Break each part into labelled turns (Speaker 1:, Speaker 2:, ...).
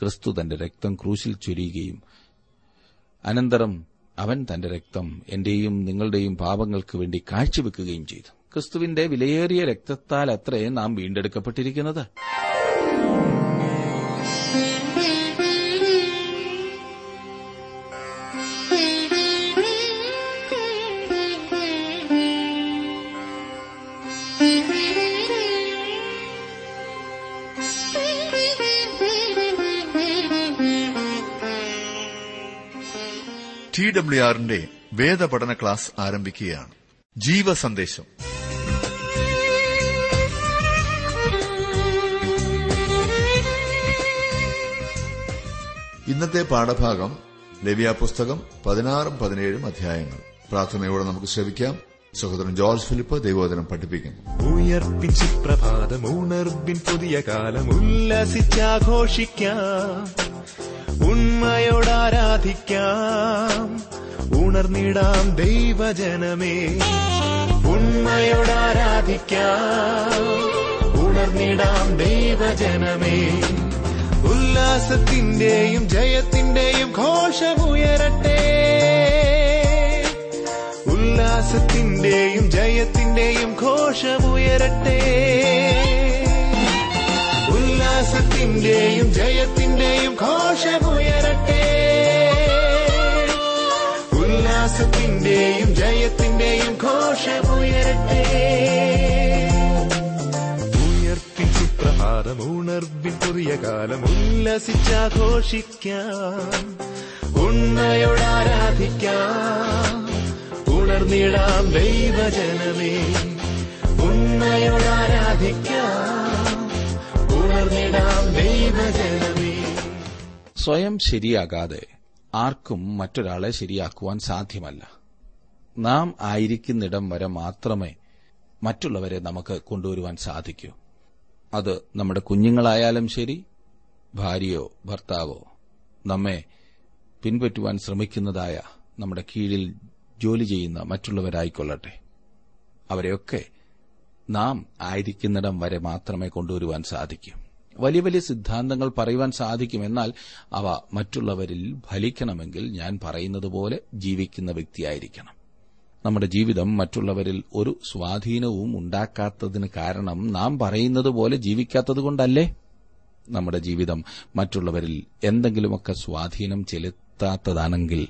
Speaker 1: ക്രിസ്തു തന്റെ രക്തം ക്രൂശിൽ ചൊരിയുകയും അനന്തരം അവൻ തന്റെ രക്തം എന്റെയും നിങ്ങളുടെയും പാപങ്ങൾക്ക് വേണ്ടി കാഴ്ചവെക്കുകയും ചെയ്തു ക്രിസ്തുവിന്റെ വിലയേറിയ രക്തത്താൽ അത്രേ നാം വീണ്ടെടുക്കപ്പെട്ടിരിക്കുന്നത് ഡബ്ല്യു ആറിന്റെ വേദപഠന ക്ലാസ് ആരംഭിക്കുകയാണ് ജീവ സന്ദേശം ഇന്നത്തെ പാഠഭാഗം ലവ്യാ പുസ്തകം പതിനാറും പതിനേഴും അധ്യായങ്ങൾ പ്രാർത്ഥനയോടെ നമുക്ക് ശ്രമിക്കാം സഹോദരൻ ജോർജ് ഫിലിപ്പ് ദൈവോദനം
Speaker 2: പഠിപ്പിക്കുന്നു ഉയർപ്പിച്ച് പ്രഭാതം ഉണർവിൻ പുതിയ കാലം ഉല്ലസിച്ചാഘോഷിക്കാം ഉണ്മയോടാരാധിക്കാം ഉണർന്നിടാം ദൈവജനമേ ഉണ്മയോടാരാധിക്കാം ഉണർന്നിടാം ദൈവജനമേ ഉല്ലാസത്തിന്റെയും ജയത്തിന്റെയും ഘോഷമുയരട്ടെ ഉല്ലാസത്തിന്റെയും ജയത്തിന്റെയും ഘോഷമുയരട്ടെ വിജയത്തിന്റെയും ജയത്തിന്റെയും ഘോഷമുയരട്ടെ ഉല്ലാസത്തിന്റെയും ജയത്തിന്റെയും ഘോഷമുയരട്ടെ ഉയർത്തി ഉണർവിൻ പുതിയ കാലം ഉല്ലസിച്ചാഘോഷിക്കാം ഉണ്ണയോടാരാധിക്കാം ഉണർന്നിടാം ദൈവജനമേ
Speaker 1: സ്വയം ശരിയാകാതെ ആർക്കും മറ്റൊരാളെ ശരിയാക്കുവാൻ സാധ്യമല്ല നാം ആയിരിക്കുന്നിടം വരെ മാത്രമേ മറ്റുള്ളവരെ നമുക്ക് കൊണ്ടുവരുവാൻ സാധിക്കൂ അത് നമ്മുടെ കുഞ്ഞുങ്ങളായാലും ശരി ഭാര്യയോ ഭർത്താവോ നമ്മെ പിൻപറ്റുവാൻ ശ്രമിക്കുന്നതായ നമ്മുടെ കീഴിൽ ജോലി ചെയ്യുന്ന മറ്റുള്ളവരായിക്കൊള്ളട്ടെ അവരെയൊക്കെ നാം ആയിരിക്കുന്നിടം വരെ മാത്രമേ കൊണ്ടുവരുവാൻ സാധിക്കൂ വലിയ വലിയ സിദ്ധാന്തങ്ങൾ പറയുവാൻ സാധിക്കും എന്നാൽ അവ മറ്റുള്ളവരിൽ ഫലിക്കണമെങ്കിൽ ഞാൻ പറയുന്നത് പോലെ ജീവിക്കുന്ന വ്യക്തിയായിരിക്കണം നമ്മുടെ ജീവിതം മറ്റുള്ളവരിൽ ഒരു സ്വാധീനവും ഉണ്ടാക്കാത്തതിന് കാരണം നാം പറയുന്നത് പോലെ ജീവിക്കാത്തതുകൊണ്ടല്ലേ നമ്മുടെ ജീവിതം മറ്റുള്ളവരിൽ എന്തെങ്കിലുമൊക്കെ സ്വാധീനം ചെലുത്താത്തതാണെങ്കിൽ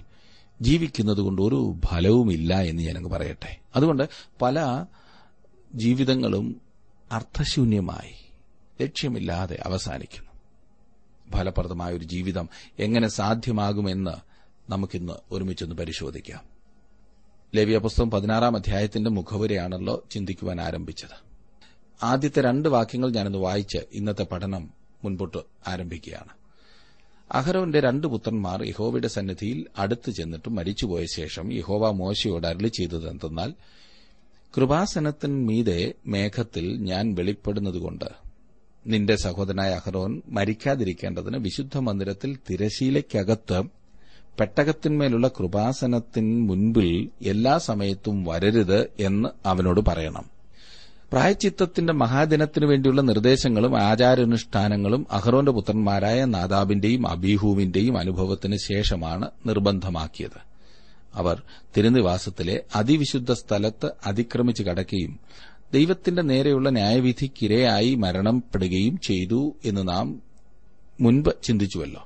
Speaker 1: ജീവിക്കുന്നതുകൊണ്ട് ഒരു ഫലവുമില്ല എന്ന് ഞാനങ്ങ് പറയട്ടെ അതുകൊണ്ട് പല ജീവിതങ്ങളും അർത്ഥശൂന്യമായി ലക്ഷ്യമില്ലാതെ അവസാനിക്കുന്നു ഫലപ്രദമായ ഒരു ജീവിതം എങ്ങനെ സാധ്യമാകുമെന്ന് നമുക്കിന്ന് ഒരുമിച്ചൊന്ന് പരിശോധിക്കാം ലവ്യ പുസ്തകം പതിനാറാം അധ്യായത്തിന്റെ മുഖവരെയാണല്ലോ ചിന്തിക്കുവാൻ ആരംഭിച്ചത് ആദ്യത്തെ രണ്ട് വാക്യങ്ങൾ ഞാനൊന്ന് വായിച്ച് ഇന്നത്തെ പഠനം മുൻപോട്ട് ആരംഭിക്കുകയാണ് അഹരോന്റെ രണ്ട് പുത്രന്മാർ യഹോവയുടെ സന്നിധിയിൽ അടുത്തു ചെന്നിട്ട് മരിച്ചുപോയ ശേഷം യഹോവ മോശയോട് അരളി ചെയ്തതെന്തെന്നാൽ കൃപാസനത്തിൻ മീതെ മേഘത്തിൽ ഞാൻ വെളിപ്പെടുന്നതുകൊണ്ട് നിന്റെ സഹോദരനായ അഹ്റോൻ മരിക്കാതിരിക്കേണ്ടതിന് വിശുദ്ധ മന്ദിരത്തിൽ തിരശീലയ്ക്കകത്ത് പെട്ടകത്തിന്മേലുള്ള കൃപാസനത്തിന് മുൻപിൽ എല്ലാ സമയത്തും വരരുത് എന്ന് അവനോട് പറയണം പ്രായച്ചിത്തത്തിന്റെ മഹാദിനത്തിനു വേണ്ടിയുള്ള നിർദ്ദേശങ്ങളും ആചാരാനുഷ്ഠാനങ്ങളും അഹ്റോന്റെ പുത്രന്മാരായ നാദാബിന്റെയും അബീഹുവിന്റെയും അനുഭവത്തിന് ശേഷമാണ് നിർബന്ധമാക്കിയത് അവർ തിരുനിവാസത്തിലെ അതിവിശുദ്ധ സ്ഥലത്ത് അതിക്രമിച്ചു കടക്കുകയും ദൈവത്തിന്റെ നേരെയുള്ള ന്യായവിധിക്കിരയായി മരണപ്പെടുകയും ചെയ്തു എന്ന് നാം മുൻപ് ചിന്തിച്ചുവല്ലോ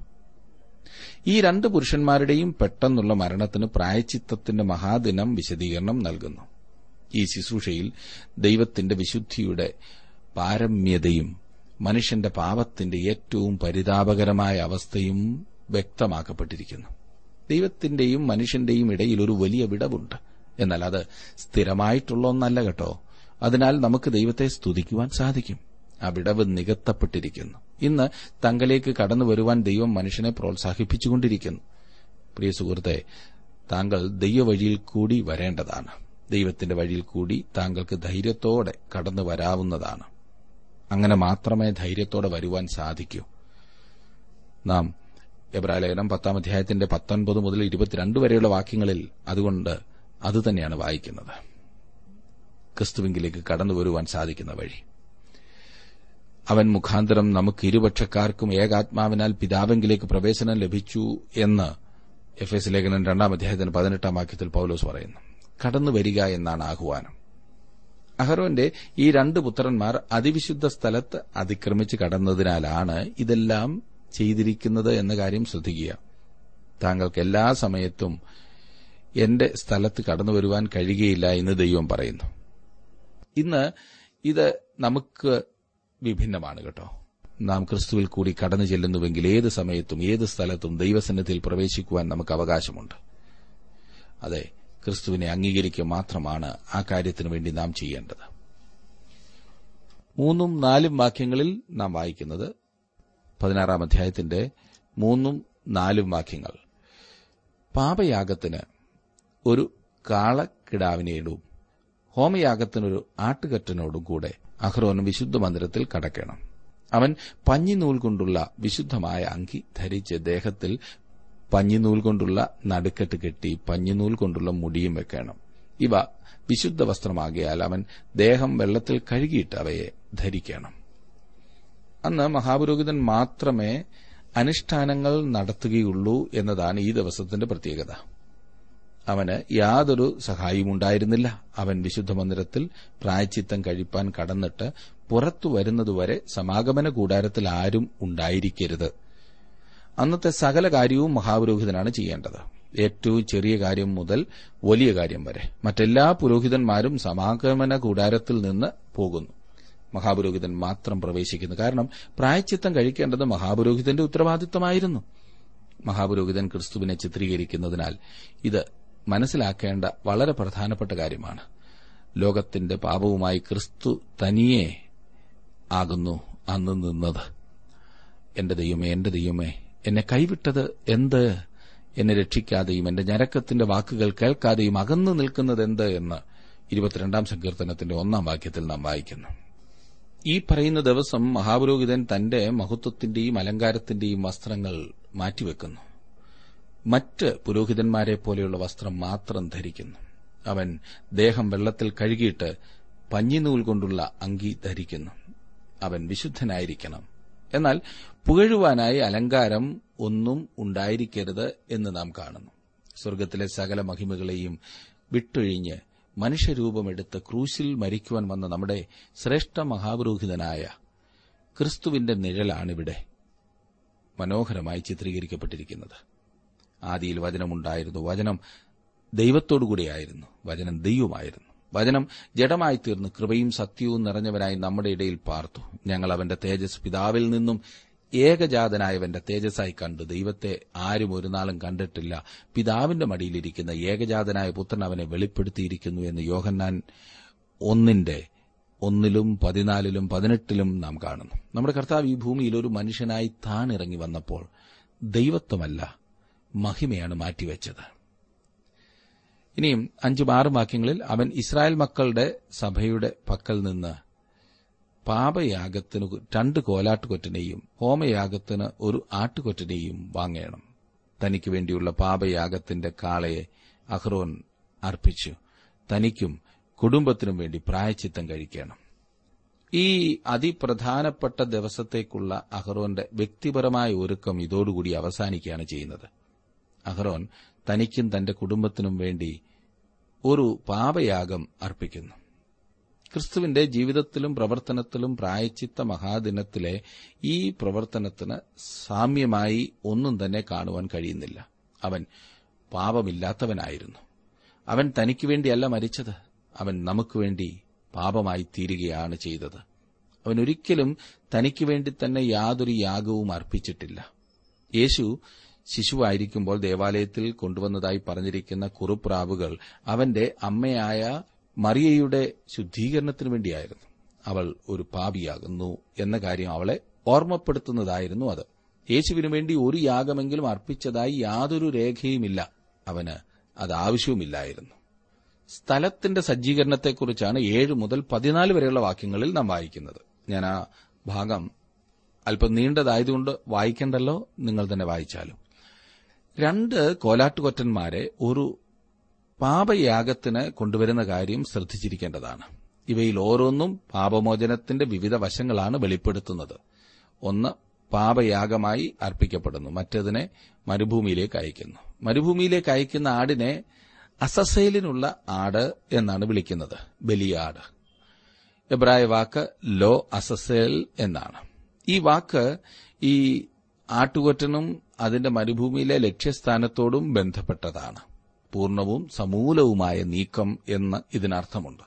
Speaker 1: ഈ രണ്ട് പുരുഷന്മാരുടെയും പെട്ടെന്നുള്ള മരണത്തിന് പ്രായച്ചിത്തത്തിന്റെ മഹാദിനം വിശദീകരണം നൽകുന്നു ഈ ശുശ്രൂഷയിൽ ദൈവത്തിന്റെ വിശുദ്ധിയുടെ പാരമ്യതയും മനുഷ്യന്റെ പാപത്തിന്റെ ഏറ്റവും പരിതാപകരമായ അവസ്ഥയും വ്യക്തമാക്കപ്പെട്ടിരിക്കുന്നു ദൈവത്തിന്റെയും മനുഷ്യന്റെയും ഇടയിൽ ഒരു വലിയ വിടവുണ്ട് എന്നാൽ അത് സ്ഥിരമായിട്ടുള്ള ഒന്നല്ല കേട്ടോ അതിനാൽ നമുക്ക് ദൈവത്തെ സ്തുതിക്കുവാൻ സാധിക്കും ആ വിടവ് നികത്തപ്പെട്ടിരിക്കുന്നു ഇന്ന് തങ്കലേക്ക് കടന്നു വരുവാൻ ദൈവം മനുഷ്യനെ പ്രോത്സാഹിപ്പിച്ചുകൊണ്ടിരിക്കുന്നു പ്രിയ സുഹൃത്തെ താങ്കൾ ദൈവവഴിയിൽ കൂടി വരേണ്ടതാണ് ദൈവത്തിന്റെ വഴിയിൽ കൂടി താങ്കൾക്ക് ധൈര്യത്തോടെ കടന്നു വരാവുന്നതാണ് അങ്ങനെ മാത്രമേ ധൈര്യത്തോടെ വരുവാൻ സാധിക്കൂ നാം എബ്രാലേഖനം പത്താം അധ്യായത്തിന്റെ പത്തൊൻപത് മുതൽ ഇരുപത്തിരണ്ട് വരെയുള്ള വാക്യങ്ങളിൽ അതുകൊണ്ട് അതുതന്നെയാണ് വായിക്കുന്നത് ക്രിസ്തുവിങ്കിലേക്ക് വരുവാൻ സാധിക്കുന്ന വഴി അവൻ മുഖാന്തരം നമുക്ക് ഇരുപക്ഷക്കാർക്കും ഏകാത്മാവിനാൽ പിതാവെങ്കിലേക്ക് പ്രവേശനം ലഭിച്ചു എന്ന് എഫ് എസ് ലേഖനൻ രണ്ടാം അധ്യായത്തിന് പതിനെട്ടാം വാക്യത്തിൽ പൌലോസ് പറയുന്നു കടന്നു വരിക എന്നാണ് ആഹ്വാനം അഹറോന്റെ ഈ രണ്ട് പുത്രന്മാർ അതിവിശുദ്ധ സ്ഥലത്ത് അതിക്രമിച്ച് കടന്നതിനാലാണ് ഇതെല്ലാം ചെയ്തിരിക്കുന്നത് എന്ന കാര്യം ശ്രദ്ധിക്കുക താങ്കൾക്ക് എല്ലാ സമയത്തും എന്റെ സ്ഥലത്ത് കടന്നു വരുവാൻ കഴിയുകയില്ല എന്ന് ദൈവം പറയുന്നു ഇന്ന് ഇത് നമുക്ക് വിഭിന്നമാണ് കേട്ടോ നാം ക്രിസ്തുവിൽ കൂടി കടന്നു ചെല്ലുന്നുവെങ്കിൽ ഏത് സമയത്തും ഏത് സ്ഥലത്തും ദൈവസന്നിധിയിൽ പ്രവേശിക്കുവാൻ നമുക്ക് അവകാശമുണ്ട് അതെ ക്രിസ്തുവിനെ അംഗീകരിക്കുക മാത്രമാണ് ആ കാര്യത്തിന് വേണ്ടി നാം ചെയ്യേണ്ടത് മൂന്നും നാലും വാക്യങ്ങളിൽ നാം വായിക്കുന്നത് പതിനാറാം അധ്യായത്തിന്റെ മൂന്നും നാലും വാക്യങ്ങൾ പാപയാഗത്തിന് ഒരു കാളക്കിടാവിനേടും ഹോമയാഗത്തിനൊരു ആട്ടുകറ്റനോടും കൂടെ അഹ്റോനും വിശുദ്ധ മന്ദിരത്തിൽ കടക്കണം അവൻ പഞ്ഞിനൂൽ കൊണ്ടുള്ള വിശുദ്ധമായ അങ്കി ധരിച്ച് ദേഹത്തിൽ പഞ്ഞിനൂൽ കൊണ്ടുള്ള നടുക്കെട്ട് കെട്ടി പഞ്ഞിനൂൽ കൊണ്ടുള്ള മുടിയും വെക്കണം ഇവ വിശുദ്ധ വസ്ത്രമാകിയാൽ അവൻ ദേഹം വെള്ളത്തിൽ കഴുകിയിട്ട് അവയെ ധരിക്കണം അന്ന് മഹാപുരോഹിതൻ മാത്രമേ അനുഷ്ഠാനങ്ങൾ നടത്തുകയുള്ളൂ എന്നതാണ് ഈ ദിവസത്തിന്റെ പ്രത്യേകത അവന് യാതൊരു സഹായവും ഉണ്ടായിരുന്നില്ല അവൻ വിശുദ്ധ മന്ദിരത്തിൽ പ്രായച്ചിത്തം കഴിപ്പാൻ കടന്നിട്ട് പുറത്തു വരുന്നതുവരെ സമാഗമന കൂടാരത്തിൽ ആരും ഉണ്ടായിരിക്കരുത് അന്നത്തെ സകല കാര്യവും മഹാപുരോഹിതനാണ് ചെയ്യേണ്ടത് ഏറ്റവും ചെറിയ കാര്യം മുതൽ വലിയ കാര്യം വരെ മറ്റെല്ലാ പുരോഹിതന്മാരും സമാഗമന കൂടാരത്തിൽ നിന്ന് പോകുന്നു മഹാപുരോഹിതൻ മാത്രം പ്രവേശിക്കുന്നു കാരണം പ്രായച്ചിത്തം കഴിക്കേണ്ടത് മഹാപുരോഹിതന്റെ ഉത്തരവാദിത്തമായിരുന്നു മഹാപുരോഹിതൻ ക്രിസ്തുവിനെ ചിത്രീകരിക്കുന്നതിനാൽ ഇത് മനസ്സിലാക്കേണ്ട വളരെ പ്രധാനപ്പെട്ട കാര്യമാണ് ലോകത്തിന്റെ പാപവുമായി ക്രിസ്തു തനിയേ ആകുന്നു അന്ന് നിന്നത് എന്റെ ദൈവമേ എന്റെ ദൈവമേ എന്നെ കൈവിട്ടത് എന്ത് എന്നെ രക്ഷിക്കാതെയും എന്റെ ഞരക്കത്തിന്റെ വാക്കുകൾ കേൾക്കാതെയും അകന്നു നിൽക്കുന്നത് എന്ത് എന്ന് ഇരുപത്തിരണ്ടാം സങ്കീർത്തനത്തിന്റെ ഒന്നാം വാക്യത്തിൽ നാം വായിക്കുന്നു ഈ പറയുന്ന ദിവസം മഹാപുരോഹിതൻ തന്റെ മഹത്വത്തിന്റെയും അലങ്കാരത്തിന്റെയും വസ്ത്രങ്ങൾ മാറ്റിവെക്കുന്നു മറ്റ് പുരോഹിതന്മാരെ പോലെയുള്ള വസ്ത്രം മാത്രം ധരിക്കുന്നു അവൻ ദേഹം വെള്ളത്തിൽ കഴുകിയിട്ട് പഞ്ഞിനൂൽ കൊണ്ടുള്ള അങ്കി ധരിക്കുന്നു അവൻ വിശുദ്ധനായിരിക്കണം എന്നാൽ പുകഴുവാനായി അലങ്കാരം ഒന്നും ഉണ്ടായിരിക്കരുത് എന്ന് നാം കാണുന്നു സ്വർഗത്തിലെ സകല മഹിമകളെയും വിട്ടൊഴിഞ്ഞ് മനുഷ്യരൂപമെടുത്ത് ക്രൂശിൽ മരിക്കുവാൻ വന്ന നമ്മുടെ ശ്രേഷ്ഠ മഹാപുരോഹിതനായ ക്രിസ്തുവിന്റെ നിഴലാണിവിടെ മനോഹരമായി ചിത്രീകരിക്കപ്പെട്ടിരിക്കുന്നത് ആദിയിൽ വചനമുണ്ടായിരുന്നു വചനം ദൈവത്തോടുകൂടിയായിരുന്നു വചനം ദൈവമായിരുന്നു വചനം ജഡമായി തീർന്ന് കൃപയും സത്യവും നിറഞ്ഞവനായി നമ്മുടെ ഇടയിൽ പാർത്തു ഞങ്ങൾ അവന്റെ തേജസ് പിതാവിൽ നിന്നും ഏകജാതനായവന്റെ തേജസ്സായി കണ്ടു ദൈവത്തെ ആരും ഒരു നാളും കണ്ടിട്ടില്ല പിതാവിന്റെ മടിയിലിരിക്കുന്ന ഏകജാതനായ പുത്രൻ അവനെ വെളിപ്പെടുത്തിയിരിക്കുന്നു എന്ന് യോഹന്നാൻ ഒന്നിന്റെ ഒന്നിലും പതിനാലിലും പതിനെട്ടിലും നാം കാണുന്നു നമ്മുടെ കർത്താവ് ഈ ഭൂമിയിൽ ഒരു മനുഷ്യനായി താൻ ഇറങ്ങി വന്നപ്പോൾ ദൈവത്വമല്ല മഹിമയാണ് മാറ്റിവെച്ചത് ഇനിയും അഞ്ചും ആറും വാക്യങ്ങളിൽ അവൻ ഇസ്രായേൽ മക്കളുടെ സഭയുടെ പക്കൽ നിന്ന് പാപയാഗത്തിന് രണ്ട് കോലാട്ടുകൊറ്റനെയും ഹോമയാഗത്തിന് ഒരു ആട്ടുകൊറ്റനെയും വാങ്ങണം തനിക്ക് വേണ്ടിയുള്ള പാപയാഗത്തിന്റെ കാളയെ അഹ്റോൻ അർപ്പിച്ചു തനിക്കും കുടുംബത്തിനും വേണ്ടി പ്രായച്ചിത്തം കഴിക്കണം ഈ അതിപ്രധാനപ്പെട്ട ദിവസത്തേക്കുള്ള അഹ്റോന്റെ വ്യക്തിപരമായ ഒരുക്കം ഇതോടുകൂടി അവസാനിക്കുകയാണ് ചെയ്യുന്നത് അഹ്റോൻ തനിക്കും തന്റെ കുടുംബത്തിനും വേണ്ടി ഒരു പാപയാഗം അർപ്പിക്കുന്നു ക്രിസ്തുവിന്റെ ജീവിതത്തിലും പ്രവർത്തനത്തിലും പ്രായച്ചിത്ത മഹാദിനത്തിലെ ഈ പ്രവർത്തനത്തിന് സാമ്യമായി ഒന്നും തന്നെ കാണുവാൻ കഴിയുന്നില്ല അവൻ പാപമില്ലാത്തവനായിരുന്നു അവൻ തനിക്ക് വേണ്ടിയല്ല മരിച്ചത് അവൻ നമുക്ക് വേണ്ടി പാപമായി തീരുകയാണ് ചെയ്തത് അവൻ ഒരിക്കലും തനിക്ക് വേണ്ടി തന്നെ യാതൊരു യാഗവും അർപ്പിച്ചിട്ടില്ല യേശു ശിശുവായിരിക്കുമ്പോൾ ദേവാലയത്തിൽ കൊണ്ടുവന്നതായി പറഞ്ഞിരിക്കുന്ന കുറുപ്രാവുകൾ അവന്റെ അമ്മയായ മറിയയുടെ ശുദ്ധീകരണത്തിനു വേണ്ടിയായിരുന്നു അവൾ ഒരു പാപിയാകുന്നു എന്ന കാര്യം അവളെ ഓർമ്മപ്പെടുത്തുന്നതായിരുന്നു അത് യേശുവിനു വേണ്ടി ഒരു യാഗമെങ്കിലും അർപ്പിച്ചതായി യാതൊരു രേഖയുമില്ല അവന് അത് ആവശ്യവുമില്ലായിരുന്നു സ്ഥലത്തിന്റെ സജ്ജീകരണത്തെക്കുറിച്ചാണ് ഏഴ് മുതൽ പതിനാല് വരെയുള്ള വാക്യങ്ങളിൽ നാം വായിക്കുന്നത് ഞാൻ ആ ഭാഗം അല്പം നീണ്ടതായതുകൊണ്ട് വായിക്കണ്ടല്ലോ നിങ്ങൾ തന്നെ വായിച്ചാലും രണ്ട് കോലാട്ടുകൊറ്റന്മാരെ ഒരു പാപയാഗത്തിന് കൊണ്ടുവരുന്ന കാര്യം ശ്രദ്ധിച്ചിരിക്കേണ്ടതാണ് ഇവയിൽ ഓരോന്നും പാപമോചനത്തിന്റെ വിവിധ വശങ്ങളാണ് വെളിപ്പെടുത്തുന്നത് ഒന്ന് പാപയാഗമായി അർപ്പിക്കപ്പെടുന്നു മറ്റതിനെ മരുഭൂമിയിലേക്ക് അയക്കുന്നു മരുഭൂമിയിലേക്ക് അയക്കുന്ന ആടിനെ അസസൈലിനുള്ള ആട് എന്നാണ് വിളിക്കുന്നത് ബലിയാട് എബ്രായ വാക്ക് ലോ അസസേൽ എന്നാണ് ഈ വാക്ക് ഈ ആട്ടുകൊറ്റനും അതിന്റെ മരുഭൂമിയിലെ ലക്ഷ്യസ്ഥാനത്തോടും ബന്ധപ്പെട്ടതാണ് പൂർണവും സമൂലവുമായ നീക്കം എന്ന് ഇതിനർത്ഥമുണ്ട്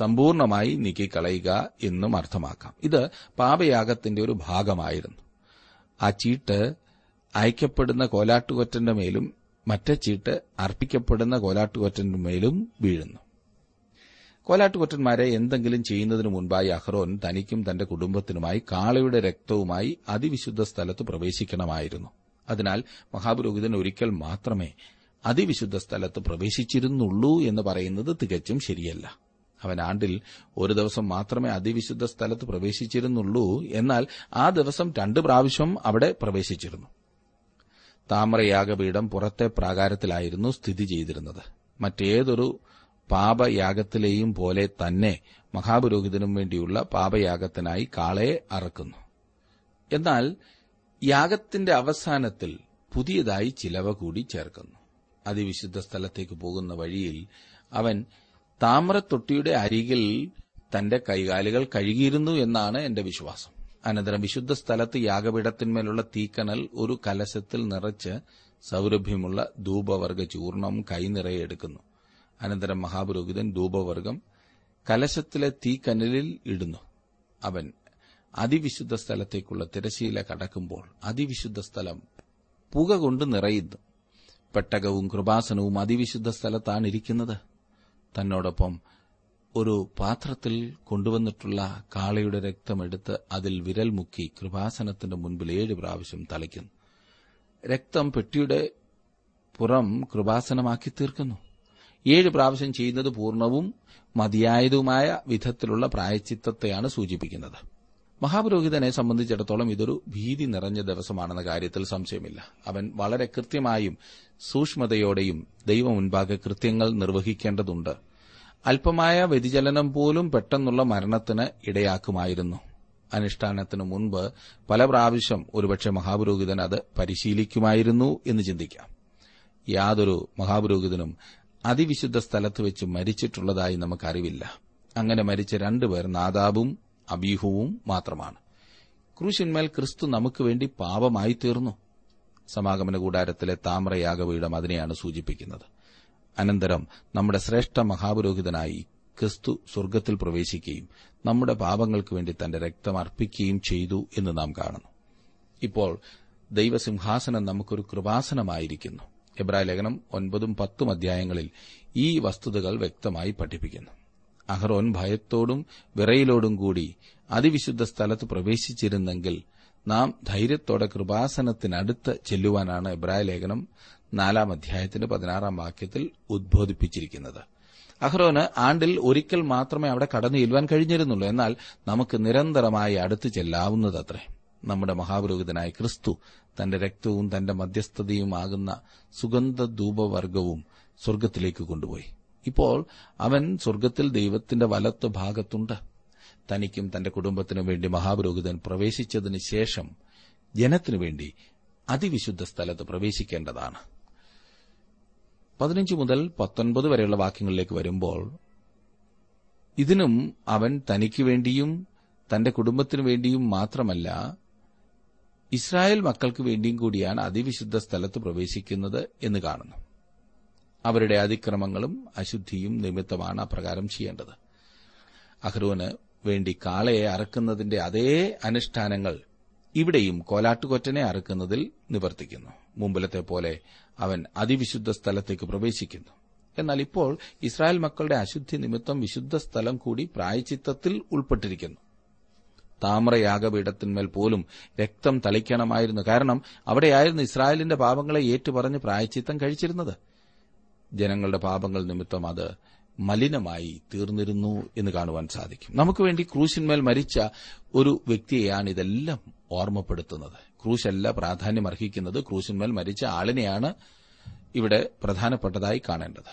Speaker 1: സമ്പൂർണമായി നീക്കിക്കളയുക എന്നും അർത്ഥമാക്കാം ഇത് പാപയാഗത്തിന്റെ ഒരു ഭാഗമായിരുന്നു ആ ചീട്ട് അയക്കപ്പെടുന്ന കോലാട്ടുകൊറ്റന്റെ മേലും മറ്റേ ചീട്ട് അർപ്പിക്കപ്പെടുന്ന കോലാട്ടുകൊറ്റന്റെ മേലും വീഴുന്നു കോലാട്ടുകൊറ്റന്മാരെ എന്തെങ്കിലും ചെയ്യുന്നതിനു മുൻപായി അഹ്റോൻ തനിക്കും തന്റെ കുടുംബത്തിനുമായി കാളയുടെ രക്തവുമായി അതിവിശുദ്ധ സ്ഥലത്ത് പ്രവേശിക്കണമായിരുന്നു അതിനാൽ മഹാപുരോഹിതൻ ഒരിക്കൽ മാത്രമേ അതിവിശുദ്ധ സ്ഥലത്ത് പ്രവേശിച്ചിരുന്നുള്ളൂ എന്ന് പറയുന്നത് തികച്ചും ശരിയല്ല അവൻ ആണ്ടിൽ ഒരു ദിവസം മാത്രമേ അതിവിശുദ്ധ സ്ഥലത്ത് പ്രവേശിച്ചിരുന്നുള്ളൂ എന്നാൽ ആ ദിവസം രണ്ട് പ്രാവശ്യം അവിടെ പ്രവേശിച്ചിരുന്നു താമരയാഗപീഠം പുറത്തെ പ്രാകാരത്തിലായിരുന്നു സ്ഥിതി ചെയ്തിരുന്നത് മറ്റേതൊരു പാപയാഗത്തിലെയും പോലെ തന്നെ മഹാപുരോഹിതനും വേണ്ടിയുള്ള പാപയാഗത്തിനായി കാളയെ അറക്കുന്നു എന്നാൽ യാഗത്തിന്റെ അവസാനത്തിൽ പുതിയതായി ചിലവ കൂടി ചേർക്കുന്നു അതിവിശുദ്ധ സ്ഥലത്തേക്ക് പോകുന്ന വഴിയിൽ അവൻ താമ്രത്തൊട്ടിയുടെ അരികിൽ തന്റെ കൈകാലുകൾ കഴുകിയിരുന്നു എന്നാണ് എന്റെ വിശ്വാസം അനന്തരം വിശുദ്ധ സ്ഥലത്ത് യാഗപീഠത്തിന്മേലുള്ള തീക്കനൽ ഒരു കലശത്തിൽ നിറച്ച് സൗരഭ്യമുള്ള ധൂപവർഗ ചൂർണം കൈനിറയെ എടുക്കുന്നു അനന്തരം മഹാപുരോഹിതൻ ധൂപവർഗം കലശത്തിലെ തീക്കനലിൽ ഇടുന്നു അവൻ അതിവിശുദ്ധ സ്ഥലത്തേക്കുള്ള തിരശീല കടക്കുമ്പോൾ അതിവിശുദ്ധ സ്ഥലം പുക കൊണ്ട് നിറയുന്നു പെട്ടകവും കൃപാസനവും അതിവിശുദ്ധ സ്ഥലത്താണ് ഇരിക്കുന്നത് തന്നോടൊപ്പം ഒരു പാത്രത്തിൽ കൊണ്ടുവന്നിട്ടുള്ള കാളയുടെ രക്തമെടുത്ത് അതിൽ വിരൽ മുക്കി കൃപാസനത്തിന്റെ മുൻപിൽ ഏഴ് പ്രാവശ്യം തളിക്കുന്നു രക്തം പെട്ടിയുടെ പുറം കൃപാസനമാക്കി തീർക്കുന്നു ഏഴ് പ്രാവശ്യം ചെയ്യുന്നത് പൂർണ്ണവും മതിയായതുമായ വിധത്തിലുള്ള പ്രായച്ചിത്തത്തെയാണ് സൂചിപ്പിക്കുന്നത് മഹാപുരോഹിതനെ സംബന്ധിച്ചിടത്തോളം ഇതൊരു ഭീതി നിറഞ്ഞ ദിവസമാണെന്ന കാര്യത്തിൽ സംശയമില്ല അവൻ വളരെ കൃത്യമായും സൂക്ഷ്മതയോടെയും ദൈവം മുൻപാകെ കൃത്യങ്ങൾ നിർവഹിക്കേണ്ടതുണ്ട് അല്പമായ വ്യതിചലനം പോലും പെട്ടെന്നുള്ള മരണത്തിന് ഇടയാക്കുമായിരുന്നു അനുഷ്ഠാനത്തിന് മുൻപ് പല പ്രാവശ്യം ഒരുപക്ഷെ മഹാപുരോഹിതൻ അത് പരിശീലിക്കുമായിരുന്നു എന്ന് ചിന്തിക്കാം യാതൊരു മഹാപുരോഹിതനും അതിവിശുദ്ധ സ്ഥലത്ത് വെച്ച് മരിച്ചിട്ടുള്ളതായി നമുക്കറിവില്ല അങ്ങനെ മരിച്ച രണ്ടുപേർ നാദാബും അബീഹുവും മാത്രമാണ് ക്രൂശിന്മേൽ ക്രിസ്തു നമുക്ക് വേണ്ടി പാപമായി തീർന്നു സമാഗമന കൂടാരത്തിലെ താമ്രയാഗപീഠം അതിനെയാണ് സൂചിപ്പിക്കുന്നത് അനന്തരം നമ്മുടെ ശ്രേഷ്ഠ മഹാപുരോഹിതനായി ക്രിസ്തു സ്വർഗ്ഗത്തിൽ പ്രവേശിക്കുകയും നമ്മുടെ പാപങ്ങൾക്ക് വേണ്ടി തന്റെ രക്തം അർപ്പിക്കുകയും ചെയ്തു എന്ന് നാം കാണുന്നു ഇപ്പോൾ ദൈവസിംഹാസനം നമുക്കൊരു കൃപാസനമായിരിക്കുന്നു എബ്രായ ലേഖനം ഒൻപതും പത്തും അധ്യായങ്ങളിൽ ഈ വസ്തുതകൾ വ്യക്തമായി പഠിപ്പിക്കുന്നു അഹ്റോൻ ഭയത്തോടും വിറയിലോടും കൂടി അതിവിശുദ്ധ സ്ഥലത്ത് പ്രവേശിച്ചിരുന്നെങ്കിൽ നാം ധൈര്യത്തോടെ കൃപാസനത്തിനടുത്ത് ചെല്ലുവാനാണ് എബ്രായ ലേഖനം നാലാം അധ്യായത്തിന്റെ പതിനാറാം വാക്യത്തിൽ ഉദ്ബോധിപ്പിച്ചിരിക്കുന്നത് അഹ്റോന് ആണ്ടിൽ ഒരിക്കൽ മാത്രമേ അവിടെ കടന്നു ചെല്ലുവാൻ കഴിഞ്ഞിരുന്നുള്ളൂ എന്നാൽ നമുക്ക് നിരന്തരമായി അടുത്ത് ചെല്ലാവുന്നതത്രേ നമ്മുടെ മഹാപുരോഹിതനായ ക്രിസ്തു തന്റെ രക്തവും തന്റെ മധ്യസ്ഥതയും സുഗന്ധ സുഗന്ധധൂപവർഗവും സ്വർഗത്തിലേക്ക് കൊണ്ടുപോയി ഇപ്പോൾ അവൻ സ്വർഗത്തിൽ ദൈവത്തിന്റെ വലത്ത് ഭാഗത്തുണ്ട് തനിക്കും തന്റെ കുടുംബത്തിനും വേണ്ടി മഹാപുരോഹിതൻ പ്രവേശിച്ചതിന് ശേഷം ജനത്തിനു വേണ്ടി അതിവിശുദ്ധ സ്ഥലത്ത് പ്രവേശിക്കേണ്ടതാണ് പതിനഞ്ച് മുതൽ പത്തൊൻപത് വരെയുള്ള വാക്യങ്ങളിലേക്ക് വരുമ്പോൾ ഇതിനും അവൻ തനിക്കു വേണ്ടിയും തന്റെ കുടുംബത്തിനു വേണ്ടിയും മാത്രമല്ല ഇസ്രായേൽ മക്കൾക്ക് വേണ്ടിയും കൂടിയാണ് അതിവിശുദ്ധ സ്ഥലത്ത് പ്രവേശിക്കുന്നത് എന്ന് കാണുന്നു അവരുടെ അതിക്രമങ്ങളും അശുദ്ധിയും നിമിത്തമാണ് അപ്രകാരം ചെയ്യേണ്ടത് അഹ്റോന് വേണ്ടി കാളയെ അറക്കുന്നതിന്റെ അതേ അനുഷ്ഠാനങ്ങൾ ഇവിടെയും കോലാട്ടുകൊറ്റനെ അറക്കുന്നതിൽ നിവർത്തിക്കുന്നു മുമ്പിലത്തെ പോലെ അവൻ അതിവിശുദ്ധ സ്ഥലത്തേക്ക് പ്രവേശിക്കുന്നു എന്നാൽ ഇപ്പോൾ ഇസ്രായേൽ മക്കളുടെ അശുദ്ധി നിമിത്തം വിശുദ്ധ സ്ഥലം കൂടി പ്രായചിത്തത്തിൽ ഉൾപ്പെട്ടിരിക്കുന്നു താമ്രയാഗപീഠത്തിന്മേൽ പോലും രക്തം തളിക്കണമായിരുന്നു കാരണം അവിടെയായിരുന്നു ഇസ്രായേലിന്റെ പാപങ്ങളെ ഏറ്റുപറഞ്ഞ് പ്രായച്ചിത്തം കഴിച്ചിരുന്നത് ജനങ്ങളുടെ പാപങ്ങൾ നിമിത്തം അത് മലിനമായി തീർന്നിരുന്നു എന്ന് കാണുവാൻ സാധിക്കും നമുക്ക് വേണ്ടി ക്രൂശിന്മേൽ മരിച്ച ഒരു വ്യക്തിയെയാണ് ഇതെല്ലാം ഓർമ്മപ്പെടുത്തുന്നത് ക്രൂശല്ല പ്രാധാന്യം അർഹിക്കുന്നത് ക്രൂശിന്മേൽ മരിച്ച ആളിനെയാണ് ഇവിടെ പ്രധാനപ്പെട്ടതായി കാണേണ്ടത്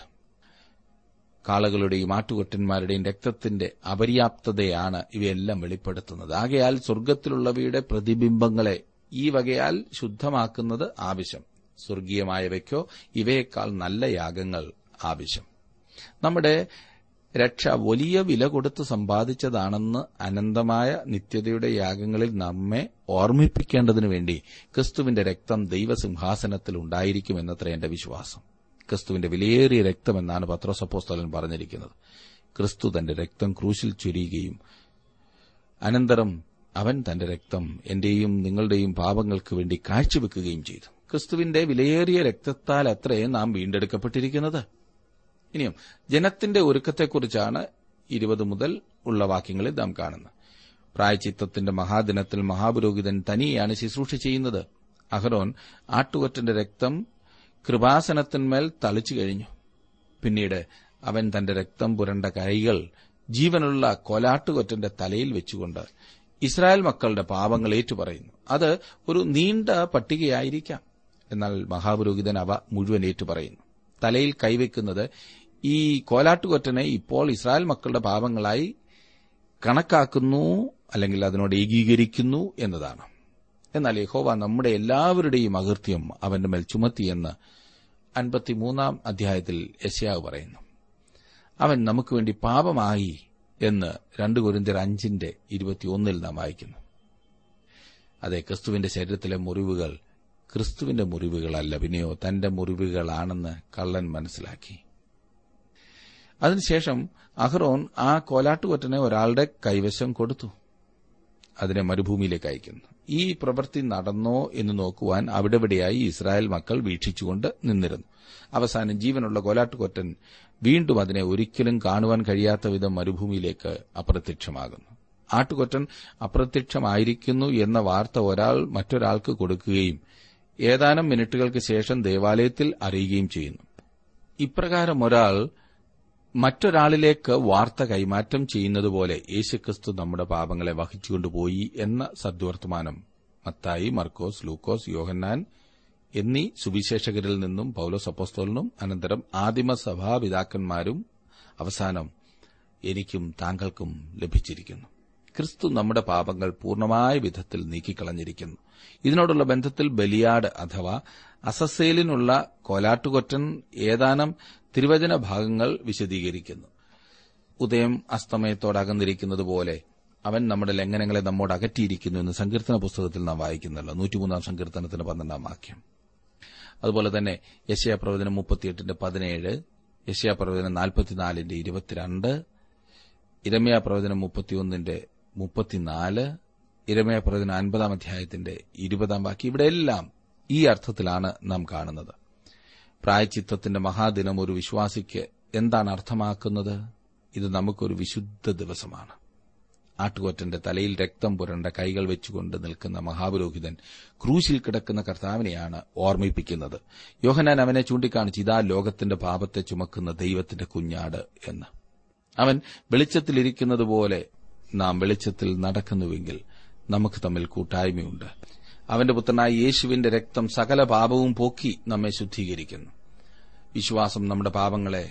Speaker 1: കാളകളുടെയും ആട്ടുകൊറ്റന്മാരുടെയും രക്തത്തിന്റെ അപര്യാപ്തതയാണ് ഇവയെല്ലാം വെളിപ്പെടുത്തുന്നത് ആകയാൽ സ്വർഗത്തിലുള്ളവയുടെ പ്രതിബിംബങ്ങളെ ഈ വകയാൽ ശുദ്ധമാക്കുന്നത് ആവശ്യം സ്വർഗീയമായവയ്ക്കോ ഇവയേക്കാൾ നല്ല യാഗങ്ങൾ ആവശ്യം നമ്മുടെ രക്ഷ വലിയ വില കൊടുത്ത് സമ്പാദിച്ചതാണെന്ന് അനന്തമായ നിത്യതയുടെ യാഗങ്ങളിൽ നമ്മെ ഓർമ്മിപ്പിക്കേണ്ടതിനു വേണ്ടി ക്രിസ്തുവിന്റെ രക്തം ദൈവസിംഹാസനത്തിൽ ഉണ്ടായിരിക്കുമെന്നത്ര എന്റെ വിശ്വാസം ക്രിസ്തുവിന്റെ വിലയേറിയ രക്തമെന്നാണ് പത്രോസപ്പോസ്തലൻ പറഞ്ഞിരിക്കുന്നത് ക്രിസ്തു തന്റെ രക്തം ക്രൂശിൽ ചൊരിയുകയും അനന്തരം അവൻ തന്റെ രക്തം എന്റെയും നിങ്ങളുടെയും പാപങ്ങൾക്ക് വേണ്ടി കാഴ്ചവെക്കുകയും ചെയ്തു ക്രിസ്തുവിന്റെ വിലയേറിയ രക്തത്താൽ അത്രയും നാം വീണ്ടെടുക്കപ്പെട്ടിരിക്കുന്നത് ഇനിയും ജനത്തിന്റെ ഒരുക്കത്തെക്കുറിച്ചാണ് ഇരുപത് മുതൽ ഉള്ള വാക്യങ്ങളിൽ നാം കാണുന്നത് പ്രായചിത്തത്തിന്റെ മഹാദിനത്തിൽ മഹാപുരോഹിതൻ തനിയാണ് ശുശ്രൂഷ ചെയ്യുന്നത് അഹ്റോൻ ആട്ടുകൊറ്റന്റെ രക്തം കൃപാസനത്തിന്മേൽ തളിച്ചു കഴിഞ്ഞു പിന്നീട് അവൻ തന്റെ രക്തം പുരണ്ട കൈകൾ ജീവനുള്ള കൊലാട്ടുകൊറ്റന്റെ തലയിൽ വെച്ചുകൊണ്ട് ഇസ്രായേൽ മക്കളുടെ പാപങ്ങൾ ഏറ്റുപറയുന്നു അത് ഒരു നീണ്ട പട്ടികയായിരിക്കാം എന്നാൽ മഹാപുരോഹിതൻ അവ മുഴുവൻ ഏറ്റുപറയുന്നു തലയിൽ കൈവയ്ക്കുന്നത് ഈ കോലാട്ടുകൊറ്റനെ ഇപ്പോൾ ഇസ്രായേൽ മക്കളുടെ പാപങ്ങളായി കണക്കാക്കുന്നു അല്ലെങ്കിൽ അതിനോട് ഏകീകരിക്കുന്നു എന്നതാണ് എന്നാൽ യഹോവ നമ്മുടെ എല്ലാവരുടെയും അകൃത്യം അവന്റെ മേൽ ചുമത്തിയെന്ന് അൻപത്തിമൂന്നാം അധ്യായത്തിൽ യശയാവ് പറയുന്നു അവൻ നമുക്ക് വേണ്ടി പാപമായി എന്ന് രണ്ടു കുരിന്തിർ അഞ്ചിന്റെ ഇരുപത്തിയൊന്നിൽ നാം വായിക്കുന്നു അതെ ക്രിസ്തുവിന്റെ ശരീരത്തിലെ മുറിവുകൾ ക്രിസ്തുവിന്റെ മുറിവുകളല്ല പിന്നെയോ തന്റെ മുറിവുകളാണെന്ന് കള്ളൻ മനസ്സിലാക്കി അതിനുശേഷം അഹ്റോൻ ആ കോലാട്ടുകൊറ്റനെ ഒരാളുടെ കൈവശം കൊടുത്തു അതിനെ മരുഭൂമിയിലേക്ക് അയക്കുന്നു ഈ പ്രവൃത്തി നടന്നോ എന്ന് നോക്കുവാൻ അവിടെവിടെയായി ഇസ്രായേൽ മക്കൾ വീക്ഷിച്ചുകൊണ്ട് നിന്നിരുന്നു അവസാനം ജീവനുള്ള കോലാട്ടുകൊറ്റൻ വീണ്ടും അതിനെ ഒരിക്കലും കാണുവാൻ കഴിയാത്ത വിധം മരുഭൂമിയിലേക്ക് അപ്രത്യക്ഷമാകുന്നു ആട്ടുകൊറ്റൻ അപ്രത്യക്ഷമായിരിക്കുന്നു എന്ന വാർത്ത ഒരാൾ മറ്റൊരാൾക്ക് കൊടുക്കുകയും ഏതാനും മിനിറ്റുകൾക്ക് ശേഷം ദേവാലയത്തിൽ അറിയുകയും ചെയ്യുന്നു ഇപ്രകാരം ഒരാൾ മറ്റൊരാളിലേക്ക് വാർത്ത കൈമാറ്റം ചെയ്യുന്നതുപോലെ യേശുക്രിസ്തു നമ്മുടെ പാപങ്ങളെ വഹിച്ചുകൊണ്ടുപോയി എന്ന സദ്വർത്തമാനം മത്തായി മർക്കോസ് ലൂക്കോസ് യോഹന്നാൻ എന്നീ സുവിശേഷകരിൽ നിന്നും പൌലോസ് അപ്പോസ്തോലിനും അനന്തരം ആദിമസഭാപിതാക്കന്മാരും അവസാനം എനിക്കും താങ്കൾക്കും ലഭിച്ചിരിക്കുന്നു ക്രിസ്തു നമ്മുടെ പാപങ്ങൾ പൂർണമായ വിധത്തിൽ നീക്കിക്കളഞ്ഞിരിക്കുന്നു ഇതിനോടുള്ള ബന്ധത്തിൽ ബലിയാട് അഥവാ അസസേലിനുള്ള കോലാട്ടുകൊറ്റൻ ഏതാനും തിരുവചന ഭാഗങ്ങൾ വിശദീകരിക്കുന്നു ഉദയം അസ്തമയത്തോടകന്നിരിക്കുന്നത് പോലെ അവൻ നമ്മുടെ ലംഘനങ്ങളെ നമ്മോട് അകറ്റിയിരിക്കുന്നു എന്ന് സങ്കീർത്തന പുസ്തകത്തിൽ നാം വായിക്കുന്നല്ലോ നൂറ്റിമൂന്നാം സങ്കീർത്തനത്തിന് പന്ത്രണ്ടാം വാക്യം അതുപോലെ തന്നെ യശയാപ്രവചനം മുപ്പത്തിയെട്ടിന്റെ പതിനേഴ് യശയാപ്രവചനം നാൽപ്പത്തിനാലിന്റെ ഇരുപത്തിരണ്ട് ഇരമയാ പ്രവചനം മുപ്പത്തിയൊന്നിന്റെ മുപ്പത്തിനാല് ഇരമയാ പ്രവചനം അൻപതാം അധ്യായത്തിന്റെ ഇരുപതാം വാക്യം ഇവിടെയെല്ലാം ഈ അർത്ഥത്തിലാണ് നാം കാണുന്നത് പ്രായച്ചിത്തത്തിന്റെ മഹാദിനം ഒരു വിശ്വാസിക്ക് എന്താണ് അർത്ഥമാക്കുന്നത് ഇത് നമുക്കൊരു വിശുദ്ധ ദിവസമാണ് ആട്ടുകൊറ്റന്റെ തലയിൽ രക്തം പുരണ്ട കൈകൾ വെച്ചുകൊണ്ട് നിൽക്കുന്ന മഹാപുരോഹിതൻ ക്രൂശിൽ കിടക്കുന്ന കർത്താവിനെയാണ് ഓർമ്മിപ്പിക്കുന്നത് യോഹനാൻ അവനെ ചൂണ്ടിക്കാണിച്ച് ഇതാ ലോകത്തിന്റെ പാപത്തെ ചുമക്കുന്ന ദൈവത്തിന്റെ കുഞ്ഞാട് എന്ന് അവൻ വെളിച്ചത്തിലിരിക്കുന്നതുപോലെ നാം വെളിച്ചത്തിൽ നടക്കുന്നുവെങ്കിൽ നമുക്ക് തമ്മിൽ കൂട്ടായ്മയുണ്ട് അവന്റെ പുത്രനായ യേശുവിന്റെ രക്തം സകല പാപവും പോക്കി നമ്മെ ശുദ്ധീകരിക്കുന്നു വിശ്വാസം നമ്മുടെ പാപങ്ങളെ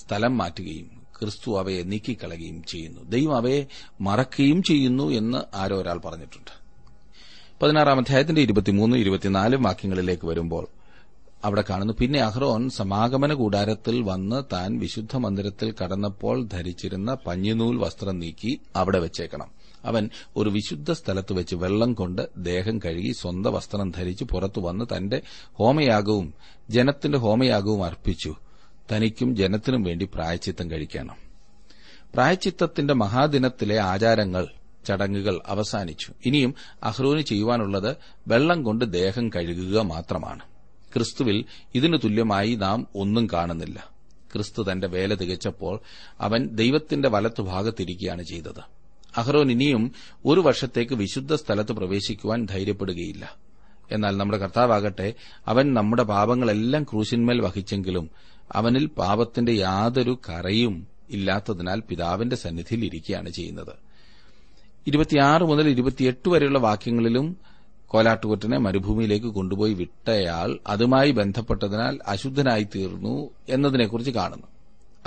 Speaker 1: സ്ഥലം മാറ്റുകയും ക്രിസ്തു അവയെ നീക്കിക്കളയുകയും ചെയ്യുന്നു ദൈവം അവയെ മറക്കുകയും ചെയ്യുന്നു എന്ന് ആരോ ഒരാൾ പറഞ്ഞിട്ടുണ്ട് പതിനാറാം അധ്യായത്തിന്റെ ഇരുപത്തിമൂന്ന് ഇരുപത്തിനാല് വാക്യങ്ങളിലേക്ക് വരുമ്പോൾ അവിടെ കാണുന്നു പിന്നെ അഹ്റോൻ സമാഗമന കൂടാരത്തിൽ വന്ന് താൻ വിശുദ്ധ മന്ദിരത്തിൽ കടന്നപ്പോൾ ധരിച്ചിരുന്ന പഞ്ഞിനൂൽ വസ്ത്രം നീക്കി അവിടെ വെച്ചേക്കണം അവൻ ഒരു വിശുദ്ധ സ്ഥലത്ത് വെച്ച് വെള്ളം കൊണ്ട് ദേഹം കഴുകി സ്വന്തം വസ്ത്രം ധരിച്ച് പുറത്തു വന്ന് തന്റെ ഹോമയാഗവും ജനത്തിന്റെ ഹോമയാഗവും അർപ്പിച്ചു തനിക്കും ജനത്തിനും വേണ്ടി പ്രായച്ചിത്തം കഴിക്കണം പ്രായച്ചിത്തത്തിന്റെ മഹാദിനത്തിലെ ആചാരങ്ങൾ ചടങ്ങുകൾ അവസാനിച്ചു ഇനിയും അഹ്റൂന് ചെയ്യുവാനുള്ളത് വെള്ളം കൊണ്ട് ദേഹം കഴുകുക മാത്രമാണ് ക്രിസ്തുവിൽ ഇതിനു തുല്യമായി നാം ഒന്നും കാണുന്നില്ല ക്രിസ്തു തന്റെ വേല തികച്ചപ്പോൾ അവൻ ദൈവത്തിന്റെ വലത്തുഭാഗത്തിരിക്കുകയാണ് ചെയ്തത് അഹ്റോൻ ഇനിയും ഒരു വർഷത്തേക്ക് വിശുദ്ധ സ്ഥലത്ത് പ്രവേശിക്കുവാൻ ധൈര്യപ്പെടുകയില്ല എന്നാൽ നമ്മുടെ കർത്താവാകട്ടെ അവൻ നമ്മുടെ പാപങ്ങളെല്ലാം ക്രൂശിന്മേൽ വഹിച്ചെങ്കിലും അവനിൽ പാപത്തിന്റെ യാതൊരു കറയും ഇല്ലാത്തതിനാൽ പിതാവിന്റെ സന്നിധിയിൽ ഇരിക്കുകയാണ് ചെയ്യുന്നത് ഇരുപത്തിയാറ് മുതൽ ഇരുപത്തിയെട്ട് വരെയുള്ള വാക്യങ്ങളിലും കോലാട്ടുകൊറ്റനെ മരുഭൂമിയിലേക്ക് കൊണ്ടുപോയി വിട്ടയാൾ അതുമായി ബന്ധപ്പെട്ടതിനാൽ അശുദ്ധനായി തീർന്നു എന്നതിനെക്കുറിച്ച് കാണുന്നു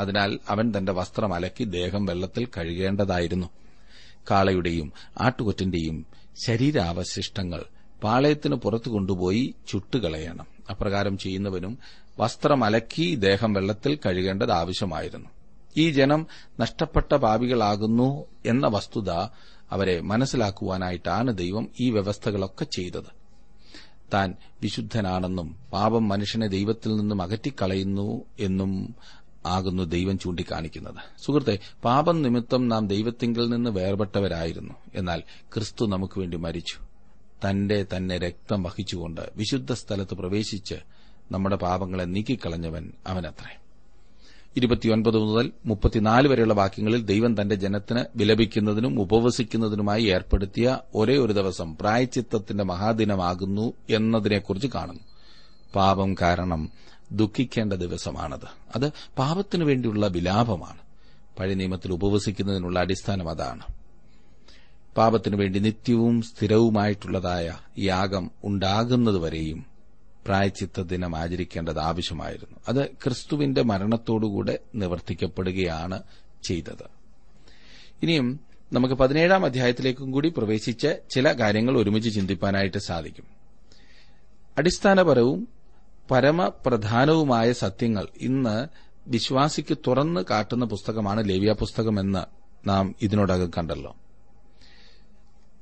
Speaker 1: അതിനാൽ അവൻ തന്റെ വസ്ത്രം അലക്കി ദേഹം വെള്ളത്തിൽ കഴുകേണ്ടതായിരുന്നു കാളയുടെയും ആട്ടുകൊറ്റന്റെയും ശരീരാവശിഷ്ടങ്ങൾ പാളയത്തിന് പുറത്തു കൊണ്ടുപോയി ചുട്ടുകളയണം അപ്രകാരം ചെയ്യുന്നവനും വസ്ത്രം അലക്കി ദേഹം വെള്ളത്തിൽ കഴുകേണ്ടത് ആവശ്യമായിരുന്നു ഈ ജനം നഷ്ടപ്പെട്ട പാപികളാകുന്നു എന്ന വസ്തുത അവരെ മനസ്സിലാക്കുവാനായിട്ടാണ് ദൈവം ഈ വ്യവസ്ഥകളൊക്കെ ചെയ്തത് താൻ വിശുദ്ധനാണെന്നും പാപം മനുഷ്യനെ ദൈവത്തിൽ നിന്നും അകറ്റിക്കളയുന്നു എന്നും ആകുന്നു ദൈവം ചൂണ്ടിക്കാണിക്കുന്നത് സുഹൃത്തെ പാപം നിമിത്തം നാം ദൈവത്തിങ്കിൽ നിന്ന് വേർപെട്ടവരായിരുന്നു എന്നാൽ ക്രിസ്തു നമുക്ക് വേണ്ടി മരിച്ചു തന്റെ തന്നെ രക്തം വഹിച്ചുകൊണ്ട് വിശുദ്ധ സ്ഥലത്ത് പ്രവേശിച്ച് നമ്മുടെ പാപങ്ങളെ നീക്കിക്കളഞ്ഞവൻ അവനത്രേ ഇരുപത്തിയൊൻപത് മുതൽ മുപ്പത്തിനാല് വരെയുള്ള വാക്യങ്ങളിൽ ദൈവം തന്റെ ജനത്തിന് വിലപിക്കുന്നതിനും ഉപവസിക്കുന്നതിനുമായി ഏർപ്പെടുത്തിയ ഒരേ ഒരു ദിവസം പ്രായച്ചിത്തത്തിന്റെ മഹാദിനമാകുന്നു എന്നതിനെക്കുറിച്ച് കാണുന്നു പാപം കാരണം ദുഃഖിക്കേണ്ട ദിവസമാണത് അത് പാപത്തിനു വേണ്ടിയുള്ള വിലാപമാണ് പഴയ നിയമത്തിൽ ഉപവസിക്കുന്നതിനുള്ള അടിസ്ഥാനം അതാണ് പാപത്തിനു വേണ്ടി നിത്യവും സ്ഥിരവുമായിട്ടുള്ളതായ യാഗം ഉണ്ടാകുന്നതുവരെയും പ്രായച്ചിത്ത ദിനം ആചരിക്കേണ്ടത് ആവശ്യമായിരുന്നു അത് ക്രിസ്തുവിന്റെ മരണത്തോടുകൂടെ നിവർത്തിക്കപ്പെടുകയാണ് ചെയ്തത് ഇനിയും നമുക്ക് പതിനേഴാം അധ്യായത്തിലേക്കും കൂടി പ്രവേശിച്ച് ചില കാര്യങ്ങൾ ഒരുമിച്ച് ചിന്തിപ്പാനായിട്ട് സാധിക്കും അടിസ്ഥാനപരവും പരമപ്രധാനവുമായ സത്യങ്ങൾ ഇന്ന് വിശ്വാസിക്ക് തുറന്ന് കാട്ടുന്ന പുസ്തകമാണ് ലേവ്യ പുസ്തകമെന്ന് നാം ഇതിനോടകം കണ്ടല്ലോ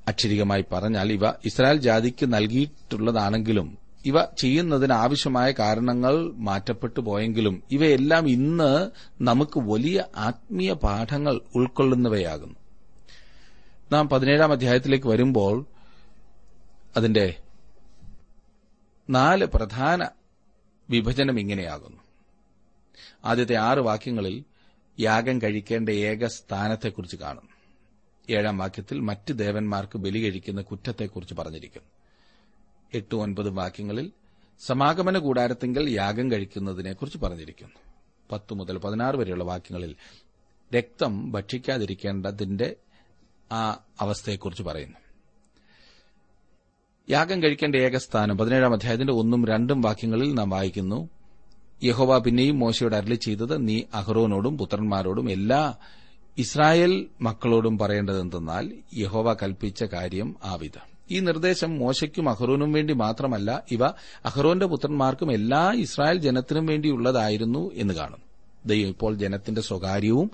Speaker 1: അക്ഷരികമായി പറഞ്ഞാൽ ഇവ ഇസ്രായേൽ ജാതിക്ക് നൽകിയിട്ടുള്ളതാണെങ്കിലും ഇവ ചെയ്യുന്നതിനാവശ്യമായ കാരണങ്ങൾ മാറ്റപ്പെട്ടു പോയെങ്കിലും ഇവയെല്ലാം ഇന്ന് നമുക്ക് വലിയ ആത്മീയ പാഠങ്ങൾ ഉൾക്കൊള്ളുന്നവയാകുന്നു നാം പതിനേഴാം അധ്യായത്തിലേക്ക് വരുമ്പോൾ അതിന്റെ നാല് പ്രധാന വിഭജനം ഇങ്ങനെയാകുന്നു ആദ്യത്തെ ആറ് വാക്യങ്ങളിൽ യാഗം കഴിക്കേണ്ട ഏക സ്ഥാനത്തെക്കുറിച്ച് കാണും ഏഴാം വാക്യത്തിൽ മറ്റ് ദേവന്മാർക്ക് ബലി കഴിക്കുന്ന കുറ്റത്തെക്കുറിച്ച് പറഞ്ഞിരിക്കുന്നു എട്ട് ഒൻപത് വാക്യങ്ങളിൽ സമാഗമന കൂടാരത്തെങ്കിൽ യാഗം കഴിക്കുന്നതിനെക്കുറിച്ച് പറഞ്ഞിരിക്കുന്നു പത്ത് മുതൽ പതിനാറ് വരെയുള്ള വാക്യങ്ങളിൽ രക്തം ഭക്ഷിക്കാതിരിക്കേണ്ടതിന്റെ ആ അവസ്ഥയെക്കുറിച്ച് പറയുന്നു യാഗം കഴിക്കേണ്ട ഏകസ്ഥാനം പതിനേഴാം അധ്യായത്തിന്റെ ഒന്നും രണ്ടും വാക്യങ്ങളിൽ നാം വായിക്കുന്നു യഹോവ പിന്നെയും മോശയോട് അരളി ചെയ്തത് നീ അഹ്റോനോടും പുത്രന്മാരോടും എല്ലാ ഇസ്രായേൽ മക്കളോടും എന്തെന്നാൽ യഹോവ കൽപ്പിച്ച കാര്യം ആവിധ ഈ നിർദ്ദേശം മോശയ്ക്കും അഹ്റോനും വേണ്ടി മാത്രമല്ല ഇവ അഹ്റോന്റെ പുത്രന്മാർക്കും എല്ലാ ഇസ്രായേൽ ജനത്തിനും വേണ്ടിയുള്ളതായിരുന്നു എന്ന് കാണും ദൈവം ഇപ്പോൾ ജനത്തിന്റെ സ്വകാര്യവും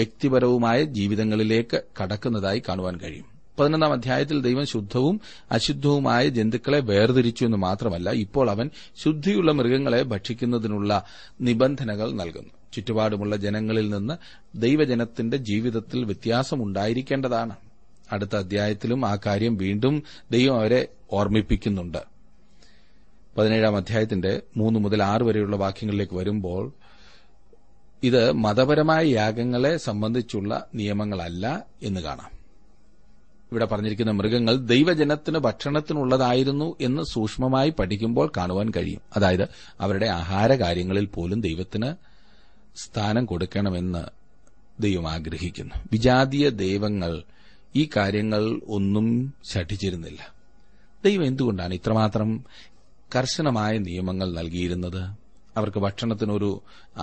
Speaker 1: വ്യക്തിപരവുമായ ജീവിതങ്ങളിലേക്ക് കടക്കുന്നതായി കാണുവാൻ കഴിയും പതിനൊന്നാം അധ്യായത്തിൽ ദൈവം ശുദ്ധവും അശുദ്ധവുമായ ജന്തുക്കളെ വേർതിരിച്ചു എന്ന് മാത്രമല്ല ഇപ്പോൾ അവൻ ശുദ്ധിയുള്ള മൃഗങ്ങളെ ഭക്ഷിക്കുന്നതിനുള്ള നിബന്ധനകൾ നൽകുന്നു ചുറ്റുപാടുമുള്ള ജനങ്ങളിൽ നിന്ന് ദൈവജനത്തിന്റെ ജീവിതത്തിൽ വ്യത്യാസമുണ്ടായിരിക്കേണ്ടതാണ് അടുത്ത അധ്യായത്തിലും ആ കാര്യം വീണ്ടും ദൈവം അവരെ ഓർമ്മിപ്പിക്കുന്നുണ്ട് പതിനേഴാം അധ്യായത്തിന്റെ മൂന്ന് മുതൽ ആറ് വരെയുള്ള വാക്യങ്ങളിലേക്ക് വരുമ്പോൾ ഇത് മതപരമായ യാഗങ്ങളെ സംബന്ധിച്ചുള്ള നിയമങ്ങളല്ല എന്ന് കാണാം ഇവിടെ പറഞ്ഞിരിക്കുന്ന മൃഗങ്ങൾ ദൈവജനത്തിന് ഭക്ഷണത്തിനുള്ളതായിരുന്നു എന്ന് സൂക്ഷ്മമായി പഠിക്കുമ്പോൾ കാണുവാൻ കഴിയും അതായത് അവരുടെ ആഹാരകാര്യങ്ങളിൽ പോലും ദൈവത്തിന് സ്ഥാനം കൊടുക്കണമെന്ന് ദൈവം ആഗ്രഹിക്കുന്നു വിജാതീയ ദൈവങ്ങൾ ഈ കാര്യങ്ങൾ ഒന്നും ശഠിച്ചിരുന്നില്ല ദൈവം എന്തുകൊണ്ടാണ് ഇത്രമാത്രം കർശനമായ നിയമങ്ങൾ നൽകിയിരുന്നത് അവർക്ക് ഭക്ഷണത്തിനൊരു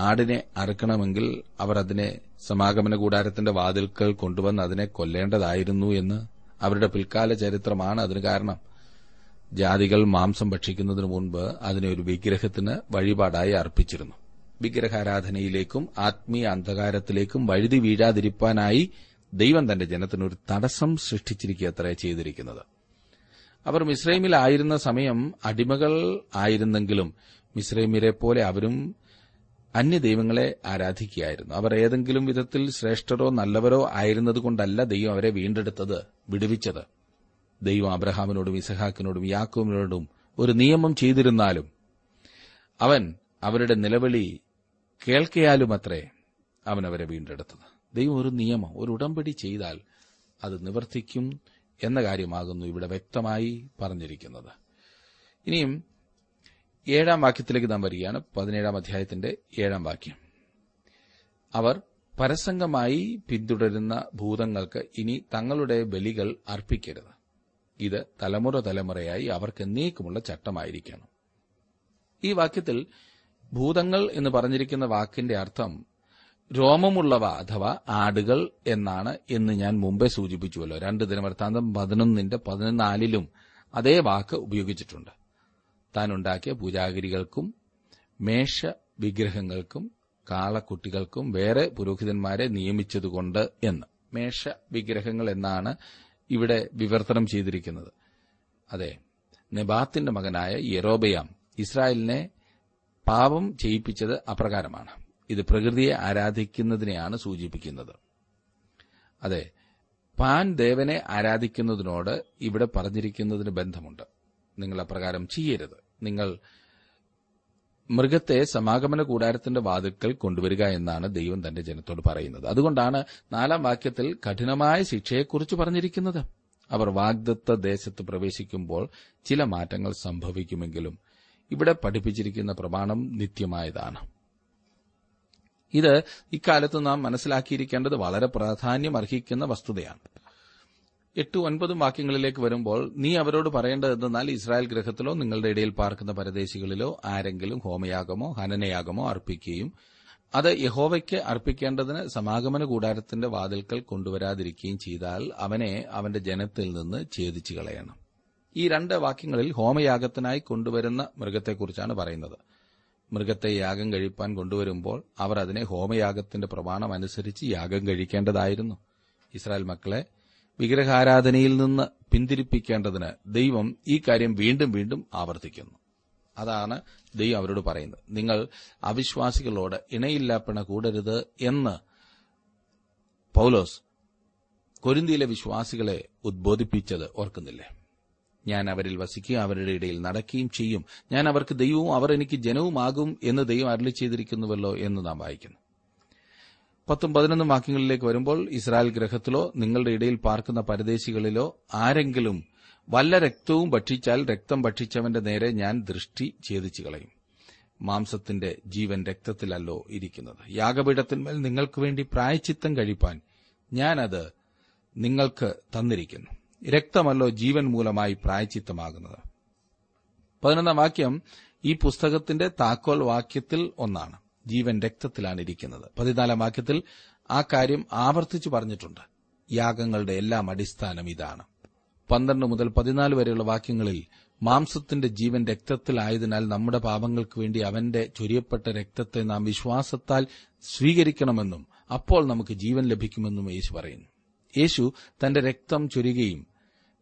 Speaker 1: ആടിനെ അറക്കണമെങ്കിൽ അവർ അതിനെ സമാഗമന കൂടാരത്തിന്റെ വാതിൽക്കൽ കൊണ്ടുവന്ന് അതിനെ കൊല്ലേണ്ടതായിരുന്നു എന്ന് അവരുടെ പിൽക്കാല ചരിത്രമാണ് അതിന് കാരണം ജാതികൾ മാംസം ഭക്ഷിക്കുന്നതിന് മുൻപ് അതിനെ ഒരു വിഗ്രഹത്തിന് വഴിപാടായി അർപ്പിച്ചിരുന്നു വിഗ്രഹാരാധനയിലേക്കും ആത്മീയ അന്ധകാരത്തിലേക്കും വഴുതി വീഴാതിരിക്കാനായി ദൈവം തന്റെ ജനത്തിനൊരു തടസ്സം സൃഷ്ടിച്ചിരിക്കുക അത്രേ ചെയ്തിരിക്കുന്നത് അവർ മിസ്രൈമിലായിരുന്ന സമയം അടിമകൾ ആയിരുന്നെങ്കിലും മിസ്രൈമിലെ പോലെ അവരും അന്യദൈവങ്ങളെ ആരാധിക്കുകയായിരുന്നു അവർ ഏതെങ്കിലും വിധത്തിൽ ശ്രേഷ്ഠരോ നല്ലവരോ ആയിരുന്നതുകൊണ്ടല്ല ദൈവം അവരെ വീണ്ടെടുത്തത് വിടുവിച്ചത് ദൈവം അബ്രഹാമിനോടും ഇസഹാക്കിനോടും യാക്കോബിനോടും ഒരു നിയമം ചെയ്തിരുന്നാലും അവൻ അവരുടെ നിലവിളി കേൾക്കയാലും അത്രേ അവൻ അവരെ വീണ്ടെടുത്തത് ദൈവം ഒരു നിയമം ഒരു ഉടമ്പടി ചെയ്താൽ അത് നിവർത്തിക്കും എന്ന കാര്യമാകുന്നു ഇവിടെ വ്യക്തമായി പറഞ്ഞിരിക്കുന്നത് ഇനിയും ഏഴാം വാക്യത്തിലേക്ക് നാം വരികയാണ് പതിനേഴാം അധ്യായത്തിന്റെ ഏഴാം വാക്യം അവർ പരസംഗമായി പിന്തുടരുന്ന ഭൂതങ്ങൾക്ക് ഇനി തങ്ങളുടെ ബലികൾ അർപ്പിക്കരുത് ഇത് തലമുറ തലമുറയായി അവർക്ക് നീക്കുമുള്ള ചട്ടമായിരിക്കണം ഈ വാക്യത്തിൽ ഭൂതങ്ങൾ എന്ന് പറഞ്ഞിരിക്കുന്ന വാക്കിന്റെ അർത്ഥം രോമമുള്ളവ അഥവാ ആടുകൾ എന്നാണ് എന്ന് ഞാൻ മുമ്പേ സൂചിപ്പിച്ചുവല്ലോ രണ്ട് ദിനവൃത്താന്തം പതിനൊന്നിന്റെ പതിനാലിലും അതേ വാക്ക് ഉപയോഗിച്ചിട്ടുണ്ട് താൻ ഉണ്ടാക്കിയ പൂജാഗിരികൾക്കും മേശ വിഗ്രഹങ്ങൾക്കും കാളക്കുട്ടികൾക്കും വേറെ പുരോഹിതന്മാരെ നിയമിച്ചതുകൊണ്ട് എന്ന് മേശ വിഗ്രഹങ്ങൾ എന്നാണ് ഇവിടെ വിവർത്തനം ചെയ്തിരിക്കുന്നത് അതെ നെബാത്തിന്റെ മകനായ യെറോബയാം ഇസ്രായേലിനെ പാപം ചെയ്യിപ്പിച്ചത് അപ്രകാരമാണ് ഇത് പ്രകൃതിയെ ആരാധിക്കുന്നതിനെയാണ് സൂചിപ്പിക്കുന്നത് അതെ പാൻ ദേവനെ ആരാധിക്കുന്നതിനോട് ഇവിടെ പറഞ്ഞിരിക്കുന്നതിന് ബന്ധമുണ്ട് നിങ്ങൾ അപ്രകാരം ചെയ്യരുത് നിങ്ങൾ മൃഗത്തെ സമാഗമന കൂടാരത്തിന്റെ വാതിൽക്കൽ കൊണ്ടുവരിക എന്നാണ് ദൈവം തന്റെ ജനത്തോട് പറയുന്നത് അതുകൊണ്ടാണ് നാലാം വാക്യത്തിൽ കഠിനമായ ശിക്ഷയെക്കുറിച്ച് പറഞ്ഞിരിക്കുന്നത് അവർ വാഗ്ദത്ത ദേശത്ത് പ്രവേശിക്കുമ്പോൾ ചില മാറ്റങ്ങൾ സംഭവിക്കുമെങ്കിലും ഇവിടെ പഠിപ്പിച്ചിരിക്കുന്ന പ്രമാണം നിത്യമായതാണ് ഇത് ഇക്കാലത്ത് നാം മനസ്സിലാക്കിയിരിക്കേണ്ടത് വളരെ പ്രാധാന്യം അർഹിക്കുന്ന വസ്തുതയാണ് എട്ട് ഒൻപതും വാക്യങ്ങളിലേക്ക് വരുമ്പോൾ നീ അവരോട് പറയേണ്ടതെന്നാൽ ഇസ്രായേൽ ഗ്രഹത്തിലോ നിങ്ങളുടെ ഇടയിൽ പാർക്കുന്ന പരദേശികളിലോ ആരെങ്കിലും ഹോമയാഗമോ ഹനനയാഗമോ അർപ്പിക്കുകയും അത് യഹോവയ്ക്ക് അർപ്പിക്കേണ്ടതിന് സമാഗമന കൂടാരത്തിന്റെ വാതിൽക്കൽ കൊണ്ടുവരാതിരിക്കുകയും ചെയ്താൽ അവനെ അവന്റെ ജനത്തിൽ നിന്ന് ഛേദിച്ചു കളയണം ഈ രണ്ട് വാക്യങ്ങളിൽ ഹോമയാഗത്തിനായി കൊണ്ടുവരുന്ന മൃഗത്തെക്കുറിച്ചാണ് പറയുന്നത് മൃഗത്തെ യാഗം കഴിപ്പാൻ കൊണ്ടുവരുമ്പോൾ അവർ അതിനെ ഹോമയാഗത്തിന്റെ പ്രമാണം അനുസരിച്ച് യാഗം കഴിക്കേണ്ടതായിരുന്നു ഇസ്രായേൽ മക്കളെ വിഗ്രഹാരാധനയിൽ നിന്ന് പിന്തിരിപ്പിക്കേണ്ടതിന് ദൈവം ഈ കാര്യം വീണ്ടും വീണ്ടും ആവർത്തിക്കുന്നു അതാണ് ദൈവം അവരോട് പറയുന്നത് നിങ്ങൾ അവിശ്വാസികളോട് ഇണയില്ല കൂടരുത് എന്ന് പൗലോസ് കൊരിന്തിയിലെ വിശ്വാസികളെ ഉദ്ബോധിപ്പിച്ചത് ഓർക്കുന്നില്ലേ ഞാൻ അവരിൽ വസിക്കുകയും അവരുടെ ഇടയിൽ നടക്കുകയും ചെയ്യും ഞാൻ അവർക്ക് ദൈവവും അവർ എനിക്ക് ജനവുമാകും എന്ന് ദൈവം അരളി ചെയ്തിരിക്കുന്നുവല്ലോ എന്ന് നാം വായിക്കുന്നു പത്തും പതിനൊന്നും വാക്യങ്ങളിലേക്ക് വരുമ്പോൾ ഇസ്രായേൽ ഗ്രഹത്തിലോ നിങ്ങളുടെ ഇടയിൽ പാർക്കുന്ന പരദേശികളിലോ ആരെങ്കിലും വല്ല രക്തവും ഭക്ഷിച്ചാൽ രക്തം ഭക്ഷിച്ചവന്റെ നേരെ ഞാൻ ദൃഷ്ടി ഛേദിച്ചു കളയും മാംസത്തിന്റെ ജീവൻ രക്തത്തിലല്ലോ ഇരിക്കുന്നത് യാഗപീഠത്തിന്മേൽ നിങ്ങൾക്ക് വേണ്ടി പ്രായച്ചിത്തം കഴിപ്പാൻ ഞാനത് നിങ്ങൾക്ക് തന്നിരിക്കുന്നു രക്തമല്ലോ ജീവൻ മൂലമായി പ്രായച്ചിത്തമാകുന്നത് പതിനൊന്നാം വാക്യം ഈ പുസ്തകത്തിന്റെ താക്കോൽ വാക്യത്തിൽ ഒന്നാണ് ജീവൻ രക്തത്തിലാണ് ഇരിക്കുന്നത് പതിനാലാം വാക്യത്തിൽ ആ കാര്യം ആവർത്തിച്ചു പറഞ്ഞിട്ടുണ്ട് യാഗങ്ങളുടെ എല്ലാം അടിസ്ഥാനം ഇതാണ് പന്ത്രണ്ട് മുതൽ പതിനാല് വരെയുള്ള വാക്യങ്ങളിൽ മാംസത്തിന്റെ ജീവൻ രക്തത്തിലായതിനാൽ നമ്മുടെ പാപങ്ങൾക്ക് വേണ്ടി അവന്റെ ചൊരിയപ്പെട്ട രക്തത്തെ നാം വിശ്വാസത്താൽ സ്വീകരിക്കണമെന്നും അപ്പോൾ നമുക്ക് ജീവൻ ലഭിക്കുമെന്നും യേശു പറയുന്നു യേശു തന്റെ രക്തം ചൊരികയും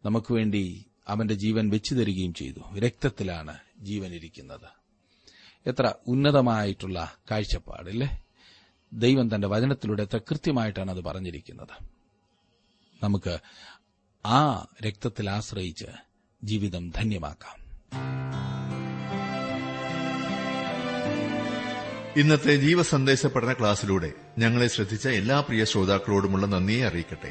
Speaker 1: നമുക്ക് വേണ്ടി അവന്റെ ജീവൻ വെച്ചു തരികയും ചെയ്തു രക്തത്തിലാണ് ജീവനിരിക്കുന്നത് എത്ര ഉന്നതമായിട്ടുള്ള കാഴ്ചപ്പാടില്ലേ ദൈവം തന്റെ വചനത്തിലൂടെ എത്ര കൃത്യമായിട്ടാണ് അത് പറഞ്ഞിരിക്കുന്നത് നമുക്ക് ആ രക്തത്തിൽ ആശ്രയിച്ച് ജീവിതം ധന്യമാക്കാം ഇന്നത്തെ ജീവസന്ദേശ പഠന ക്ലാസ്സിലൂടെ ഞങ്ങളെ ശ്രദ്ധിച്ച എല്ലാ പ്രിയ ശ്രോതാക്കളോടുമുള്ള നന്ദിയെ അറിയിക്കട്ടെ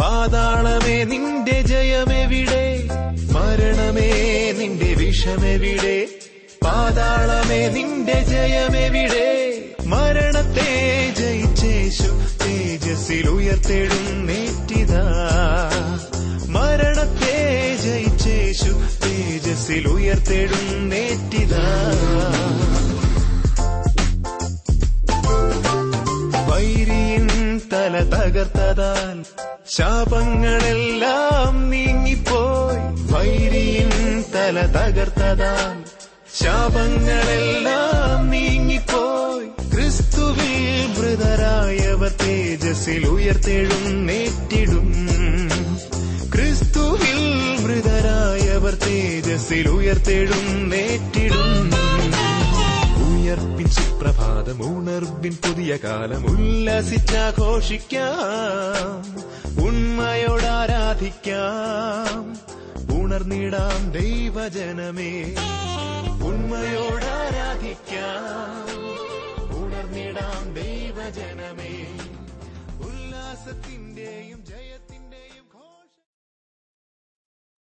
Speaker 2: പാതാളമേ നിന്റെ ജയമെവിടെ മരണമേ നിന്റെ വിഷമെവിടെ പാതാളമേ നിന്റെ ജയമെവിടെ മരണത്തെ ജയിച്ചേശു തേജസ്സിൽ ഉയർത്തെടും നേറ്റിതാ മരണത്തെ ജയിച്ചേശു തേജസ്സിൽ ഉയർത്തെടും നേറ്റിതാ വൈരിയൻ തല തകർത്തതാൽ ശാപങ്ങളെല്ലാം നീങ്ങിപ്പോയി വൈരിയിൻ തല തകർത്തതാം ശാപങ്ങളെല്ലാം നീങ്ങിപ്പോയി ക്രിസ്തുവിൽ മൃതരായവർ തേജസ്സിൽ നേറ്റിടും ക്രിസ്തുവിൽ മൃതരായവർ തേജസ്സിൽ നേറ്റിടും ഉയർപ്പിൻ സുപ്രഭാതം ഉണർവിൻ പുതിയ കാലം ഉല്ലസിച്ചാഘോഷിക്കാം ആരാധിക്കാം ഉണർന്നിടാം ദൈവജനമേ ആരാധിക്കാം ഉണർന്നിടാം ദൈവജനമേ ഉല്ലാസത്തിന്റെയും